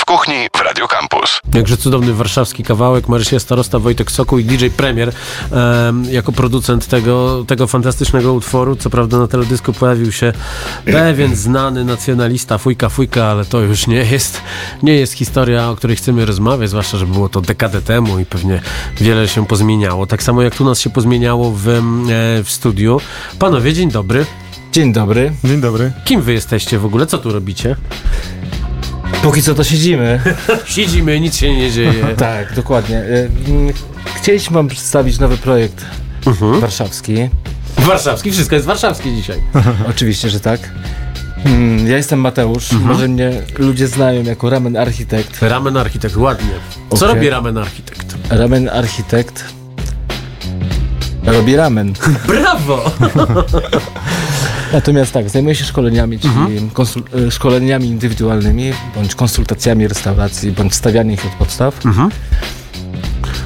w kuchni w Radio Campus. Jakże cudowny warszawski kawałek. Marysia Starosta, Wojtek Soku i DJ Premier em, jako producent tego, tego fantastycznego utworu. Co prawda na teledysku pojawił się pewien znany nacjonalista, fujka, fujka, ale to już nie jest, nie jest historia, o której chcemy rozmawiać, zwłaszcza, że było to dekadę temu i pewnie wiele się pozmieniało. Tak samo jak tu nas się pozmieniało w, e, w studiu. Panowie, dzień dobry. Dzień dobry. Dzień dobry. Kim wy jesteście w ogóle? Co tu robicie? Póki co to siedzimy. Siedzimy, nic się nie dzieje. tak, dokładnie. E, mm, Chcieliśmy wam przedstawić nowy projekt warszawski. Warszawski, wszystko jest warszawskie dzisiaj. Oczywiście, że tak. Mm, Ja jestem Mateusz. Może mnie ludzie znają jako Ramen Architekt. Ramen Architekt, ładnie. Co Okej. robi Ramen Architekt? Ramen Architekt robi ramen. Brawo! Natomiast tak, zajmuję się szkoleniami, czyli konsul- e, szkoleniami indywidualnymi, bądź konsultacjami restauracji, bądź stawianiem ich od podstaw. Mhm.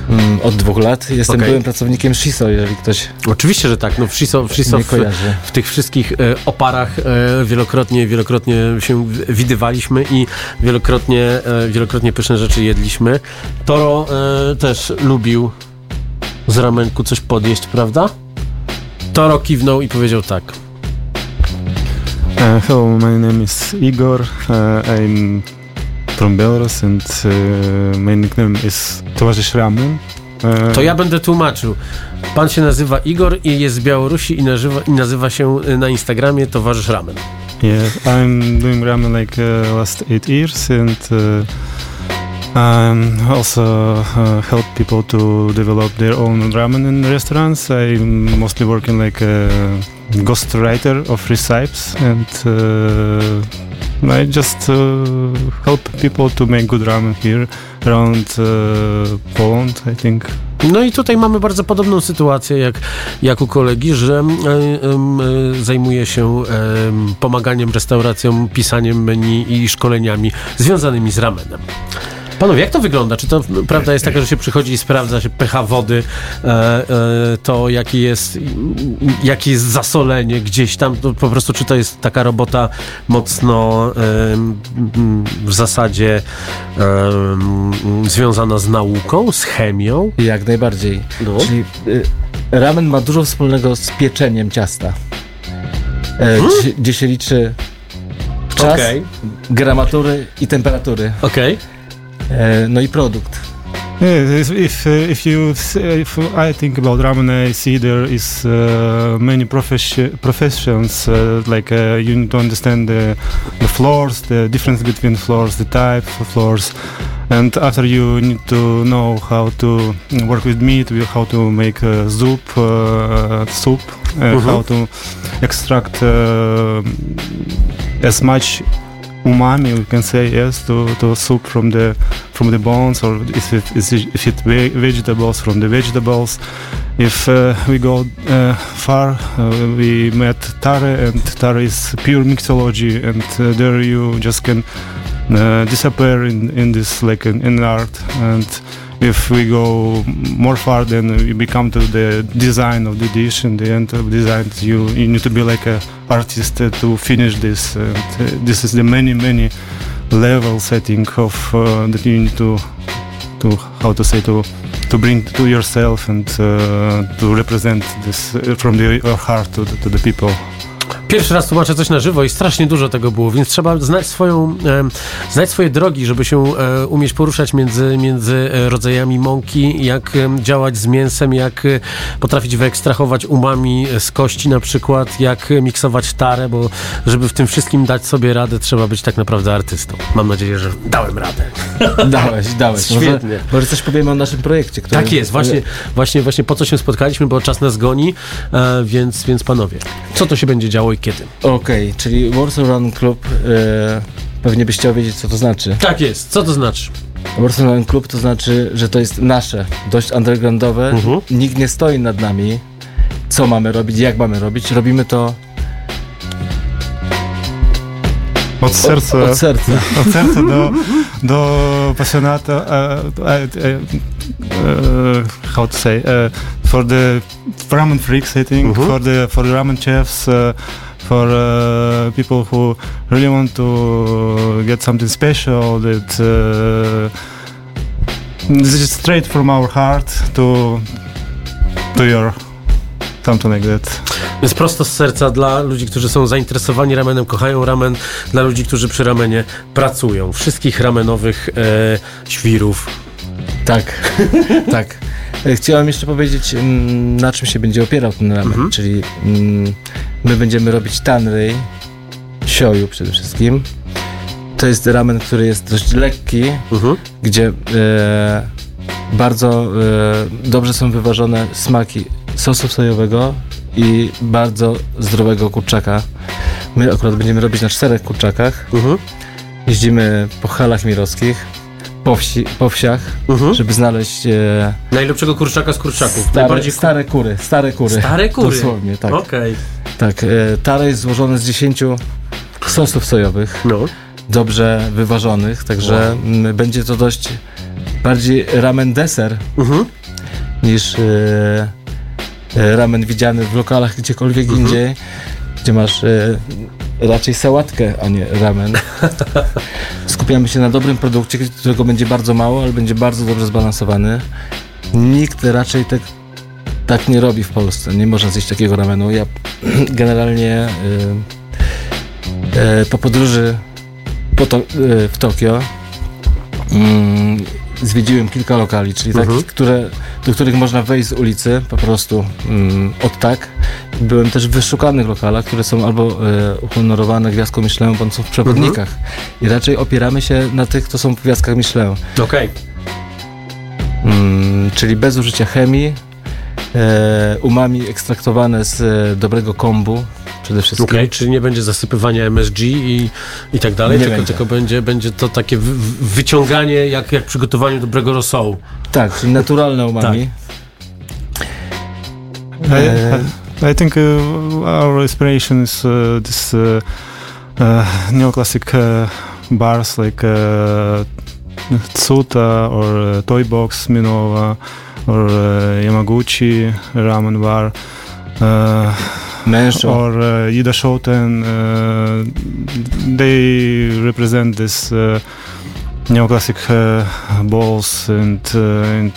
Mm, Od dwóch lat. Jestem Okej. byłym pracownikiem Shiso, jeżeli ktoś Oczywiście, że tak. No w Shiso, w, Shiso w, w tych wszystkich e, oparach e, wielokrotnie, wielokrotnie się widywaliśmy i wielokrotnie, e, wielokrotnie pyszne rzeczy jedliśmy. Toro e, też lubił z ramenku coś podjeść, prawda? Toro kiwnął i powiedział tak. Uh, hello, my name is Igor. Uh, I'm from Belarus and uh, my nickname is Towarzysz Ramen. To ja będę tłumaczył. Pan się nazywa Igor i jest z Białorusi i nazywa, i nazywa się na Instagramie Towarzysz Ramen. Yeah, I'm doing ramen like last eight years and I'm also uh, help people to develop their own ramen in restaurants. I'm mostly working like a ghostwriter of recipes and uh, I just uh, help people to make good ramen here around uh, Poland, I think. No i tutaj mamy bardzo podobną sytuację jak, jak u kolegi, że em, e, zajmuje się em, pomaganiem restauracjom, pisaniem menu i szkoleniami związanymi z ramenem. Panowie, jak to wygląda? Czy to prawda jest taka, że się przychodzi i sprawdza się pH wody, e, e, to jaki jest, jakie jest zasolenie gdzieś tam, po prostu czy to jest taka robota mocno m, w zasadzie związana z nauką, z chemią? Jak najbardziej. No. Czyli y, ramen ma dużo wspólnego z pieczeniem ciasta. E, gdzie, gdzie się liczy czas, Okej. gramatury i temperatury. Okej. E, no i produkt. Yeah, if if, uh, you if I think about ramen, I see there is uh, many profession, professions. Uh, like uh, you need to understand the the floors, the difference between floors, the types of floors, and after you need to know how to work with meat, how to make uh, soup, uh, soup, uh, Mhm. how to extract uh, as much umami we can say yes to, to soup from the from the bones or if it is if it vegetables from the vegetables. If uh, we go uh, far uh, we met tare and tare is pure mixology and uh, there you just can uh, disappear in, in this like in, in art. And if we go more far then we become to the design of the dish. And the end of design you you need to be like a artist to finish this. And uh, this is the many many level setting of uh, that you need to to how to say to to bring to yourself and uh, to represent this uh, from the, your heart to to the people Pierwszy raz tłumaczę coś na żywo i strasznie dużo tego było, więc trzeba znać swoją, em, znać swoje drogi, żeby się e, umieć poruszać między, między e, rodzajami mąki, jak działać z mięsem, jak e, potrafić wyekstrahować umami z kości na przykład, jak e, miksować tarę, bo żeby w tym wszystkim dać sobie radę, trzeba być tak naprawdę artystą. Mam nadzieję, że dałem radę. Dałeś, dałeś. Świetnie. Może, może coś powiemy o naszym projekcie, który... Tak jest, właśnie, właśnie, właśnie po co się spotkaliśmy, bo czas nas goni, e, więc, więc panowie, co to się będzie działo i kiedy? Okej, czyli Warsaw Run Club, e, pewnie byś chciał wiedzieć, co to znaczy. Tak jest, co to znaczy? Warsaw Run Club to znaczy, że to jest nasze, dość undergroundowe, Mhm. nikt nie stoi nad nami, co mamy robić, jak mamy robić, robimy to od serca od serca. od serca do, do pasjonata, uh, uh, uh, uh, how to say, uh, for the ramen freaks, I think, Mhm. for the for the ramen chefs, uh, for uh, people who really want to get something special that uh, this is straight from our heart to to your something like that. Jest prosto z serca dla ludzi, którzy są zainteresowani ramenem, kochają ramen, dla ludzi, którzy przy ramenie pracują. Wszystkich ramenowych e, świrów. Tak, tak. E, Chciałem jeszcze powiedzieć, mm, na czym się będzie opierał ten ramen, Mhm. czyli mm, my będziemy robić tanry, sioju przede wszystkim. To jest ramen, który jest dość lekki, Mhm. gdzie e, bardzo e, dobrze są wyważone smaki sosu sojowego i bardzo zdrowego kurczaka. My akurat będziemy robić na czterech kurczakach. Mhm. Jeździmy po halach mirowskich, po, wsi, po wsiach, Mhm. żeby znaleźć e, Najlepszego kurczaka z kurczaków. stare, Najbardziej stare kury, stare kury. Stare kury. Dosłownie, tak. Okej. Tak. E, tare jest złożone z 10 sosów sojowych, No. dobrze wyważonych, także mm, będzie to dość bardziej ramen deser Mhm. niż e, e, ramen widziany w lokalach gdziekolwiek Mhm. indziej, gdzie masz e, raczej sałatkę, a nie ramen. Skupiamy się na dobrym produkcie, którego będzie bardzo mało, ale będzie bardzo dobrze zbalansowany. Nikt raczej tak, tak nie robi w Polsce. Nie można zjeść takiego ramenu. Ja generalnie e, e, po podróży po to, w Tokio mm, zwiedziłem kilka lokali, czyli Mhm. takich, które, do których można wejść z ulicy po prostu mm, od tak. Byłem też w wyszukanych lokalach, które są albo e, uhonorowane gwiazdką Michelin, bądź są w przewodnikach. I raczej opieramy się na tych, co są w gwiazdkach Michelin. Okej. Mm, czyli bez użycia chemii, umami ekstraktowane z e, dobrego kombu przede wszystkim. Okej, czyli nie będzie zasypywania MSG i, i tak dalej, Nie tylko, będzie. tylko będzie, będzie to takie wy, wy- wyciąganie jak, jak przygotowaniu dobrego rosołu. Tak, czyli naturalne umami. I, I, I think uh, our inspiration is uh, this uh, uh, neoclassic uh, bars like uh, Tsuta or uh, Toy Box Minova or uh, Yamaguchi Ramen Bar. Uh, or uh, Ida Shoten, uh, they represent this uh, neoclassic uh, balls, and, uh, and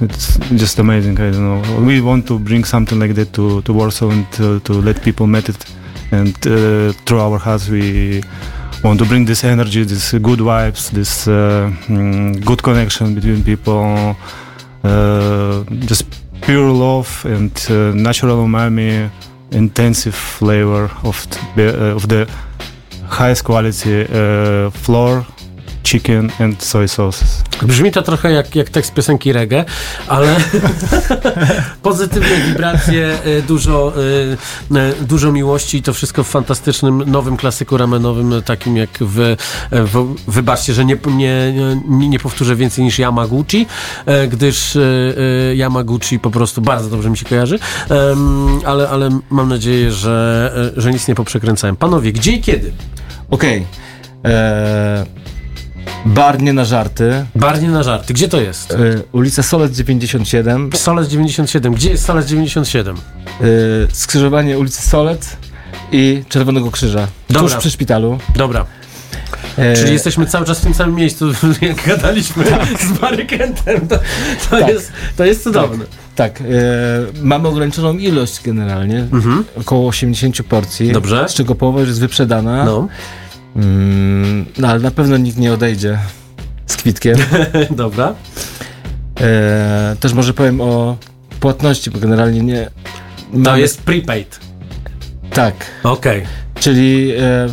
it's just amazing. I don't know. We want to bring something like that to, to Warsaw and to, to let people meet it, and uh, through our hearts we want to bring this energy, this good vibes, this uh, mm, good connection between people, uh, just pure love and uh, natural umami intensive flavor of uh, of the highest quality uh, flour, chicken and soy sauces. Brzmi to trochę jak, jak tekst piosenki reggae, ale pozytywne wibracje, y, dużo, y, y, dużo miłości i to wszystko w fantastycznym nowym klasyku ramenowym, takim jak w, w wybaczcie, że nie, nie, nie, powtórzę więcej niż Yamaguchi, gdyż Yamaguchi po prostu bardzo dobrze mi się kojarzy, ale, ale mam nadzieję, że, że nic nie poprzekręcałem. Panowie, gdzie i kiedy? Okej. E, Bar nie na żarty. Barnie na żarty. Gdzie to jest? E, ulica Solec 97. Solec 97. Gdzie jest Solec 97? E, skrzyżowanie ulicy Solec i Czerwonego Krzyża. Dobra. Tuż przy szpitalu. Dobra. E, Czyli jesteśmy cały czas w tym samym miejscu, jak gadaliśmy z Barykentem. To, to, Tak. jest, to jest cudowne. Tak. E, mamy ograniczoną ilość generalnie. Mhm. Około 80 porcji. Dobrze. Z czego połowa już jest wyprzedana. No, Mm, no ale na pewno nikt nie odejdzie z kwitkiem. dobra. E, też może powiem o płatności, bo generalnie nie. To mamy- jest prepaid. Tak. Okej. Czyli e,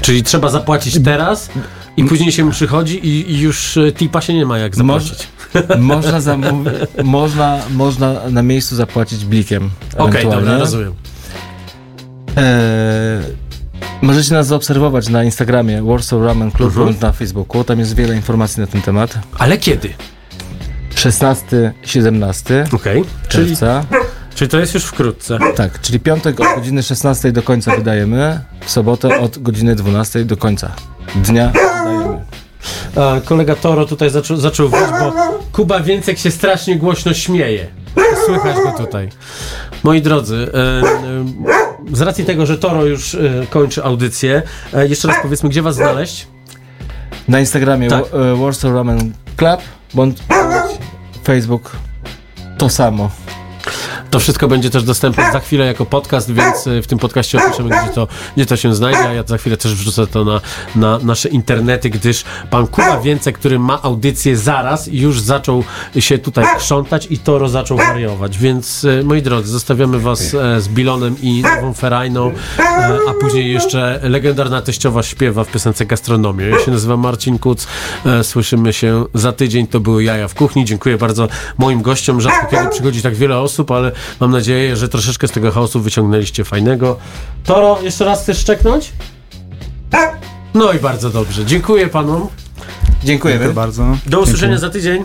Czyli trzeba zapłacić teraz i później się przychodzi i, i już e, tipa się nie ma jak Moż- zapłacić. można, zamówić, można, można na miejscu zapłacić blikiem. Okej, ewentualnie. dobra, rozumiem. E, możecie nas zaobserwować na Instagramie Warsaw Ramen Club Mhm. bądź na Facebooku. Tam jest wiele informacji na ten temat. Ale kiedy? 16-17 Okej. Czyli, czerwca. czyli to jest już wkrótce. Tak, czyli piątek od godziny 16 do końca wydajemy, w sobotę od godziny 12 do końca dnia wydajemy. A, kolega Toro tutaj zaczął, zaczął wyć, bo Kuba Więcek się strasznie głośno śmieje. Słychać go tutaj. Moi drodzy, e, e, z racji tego, że Toro już y, kończy audycję, e, jeszcze raz powiedzmy, gdzie was znaleźć? Na Instagramie Tak. tak. Warsaw Ramen Club, bądź Facebook to samo. To wszystko będzie też dostępne za chwilę jako podcast, więc y, w tym podcaście opiszemy, gdzie to, gdzie to się znajdzie, a ja za chwilę też wrzucę to na, na nasze internety, gdyż pan Kuba Więcek, który ma audycję zaraz, już zaczął się tutaj krzątać i Toro zaczął wariować, więc y, moi drodzy, zostawiamy was e, z Bilonem i Nową Ferajną, e, a później jeszcze legendarna teściowa śpiewa w piosence Gastronomię. Ja się nazywam Marcin Kuc, e, słyszymy się za tydzień, to były Jaja w Kuchni, dziękuję bardzo moim gościom, rzadko kiedy przychodzi tak wiele osób, ale mam nadzieję, że troszeczkę z tego chaosu wyciągnęliście fajnego. Toro, jeszcze raz chcesz szczeknąć? No i bardzo dobrze. Dziękuję panom. Dziękujemy. Dziękuję bardzo. Do usłyszenia za tydzień.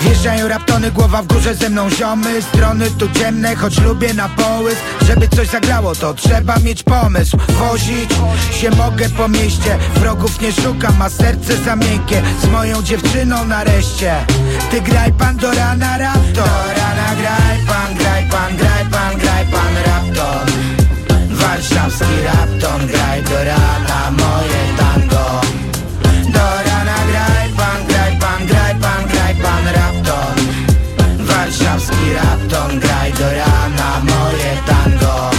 Wjeżdżają raptony, głowa w górze ze mną ziomy. Strony tu ciemne, choć lubię na połysk. Żeby coś zagrało, to trzeba mieć pomysł. Wozić się mogę po mieście. Wrogów nie szukam, a serce za miękkie Z moją dziewczyną nareszcie. Ty graj pan do rana rapton Do rana graj pan, graj pan, graj pan, graj pan rapton Warszawski rapton, graj do rana moje tango Rapton, graj do rana moje tango.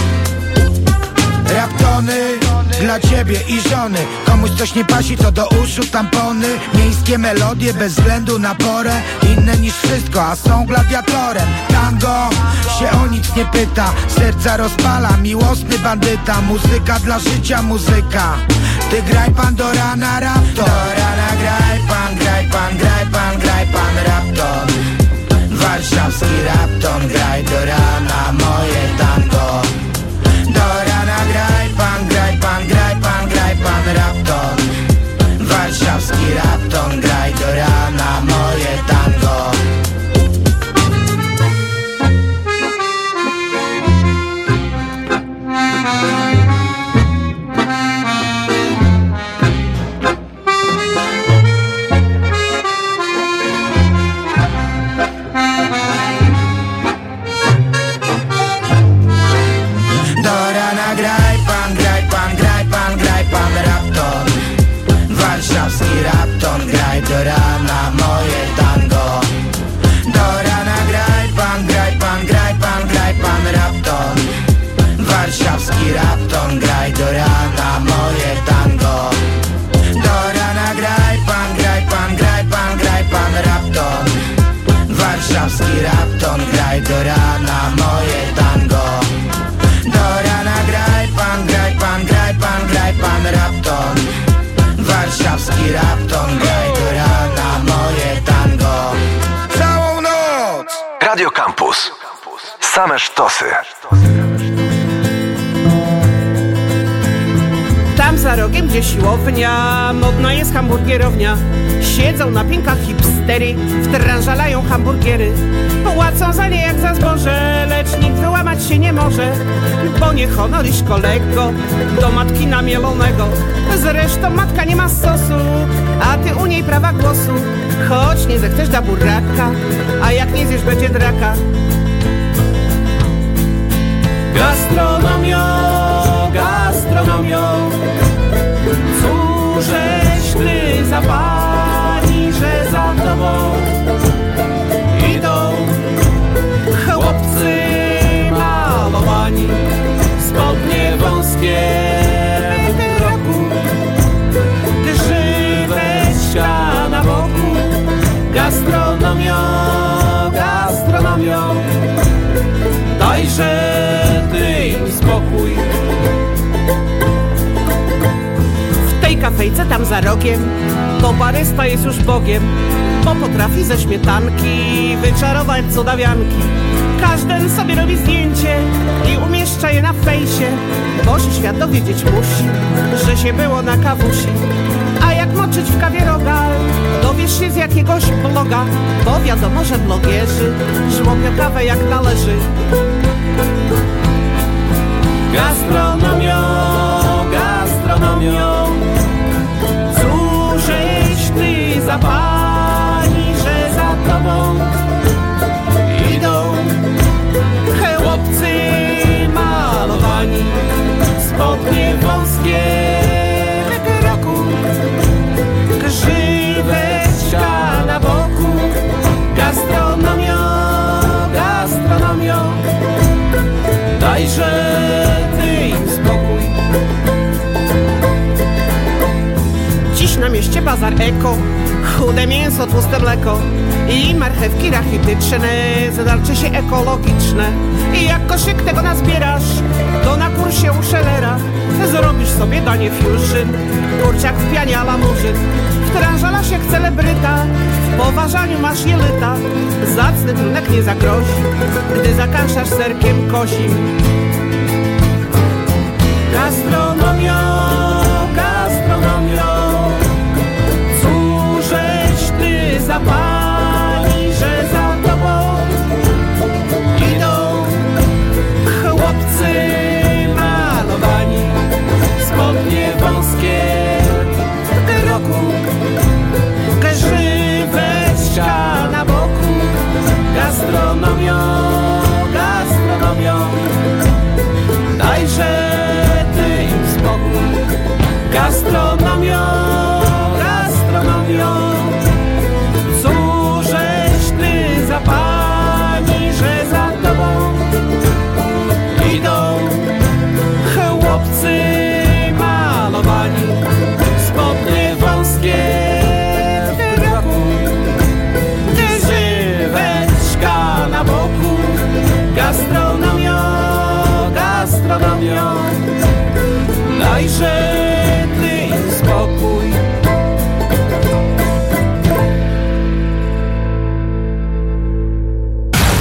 Raptony dla ciebie i żony. Komuś coś nie pasi, to do uszu tampony. Miejskie melodie bez względu na porę. Inne niż wszystko, a są gladiatorem. Tango się o nic nie pyta. Serca rozpala, miłosny bandyta. Muzyka dla życia, muzyka. Ty graj pan do rana rapton Do rana graj pan, graj pan, graj pan, graj pan rapton Warszawski rapton, graj do rana moje tango rapton, graj do rana moje tango Całą noc! Radio Campus. Same sztosy. Za rogiem, gdzie siłownia, modna jest hamburgierownia. Siedzą na pinkach hipstery, wtrążalają hamburgiery. Płacą za nie jak za zboże, lecz nikt wyłamać się nie może. Bo nie honor iść kolego, do matki namielonego. Zresztą matka nie ma sosu, a ty u niej prawa głosu. Choć nie zechcesz da buraka, a jak nie zjesz będzie draka. Gastronomią, gastronomią Cóżeś ty za tam za rogiem To parysta jest już bogiem Bo potrafi ze śmietanki Wyczarować cudawianki. Każdy sobie robi zdjęcie I umieszcza je na fejsie Bo się świat dowiedzieć musi Że się było na kawusi A jak moczyć w kawie rogal Dowiesz się z jakiegoś bloga Bo wiadomo, że blogierzy Żłopią kawę jak należy bazar eko Chude mięso, tłuste mleko I marchewki rachityczne Zadalczy się ekologiczne. I jak koszyk tego nazbierasz To na kursie u Schellera Zrobisz sobie danie fusion Kurczak w pianie a murzyn. W tranżalasz jak celebryta W poważaniu masz jelita Zacny trunek nie zagrozi Gdy zakańszasz serkiem kosim. Gastronomią, gastronomią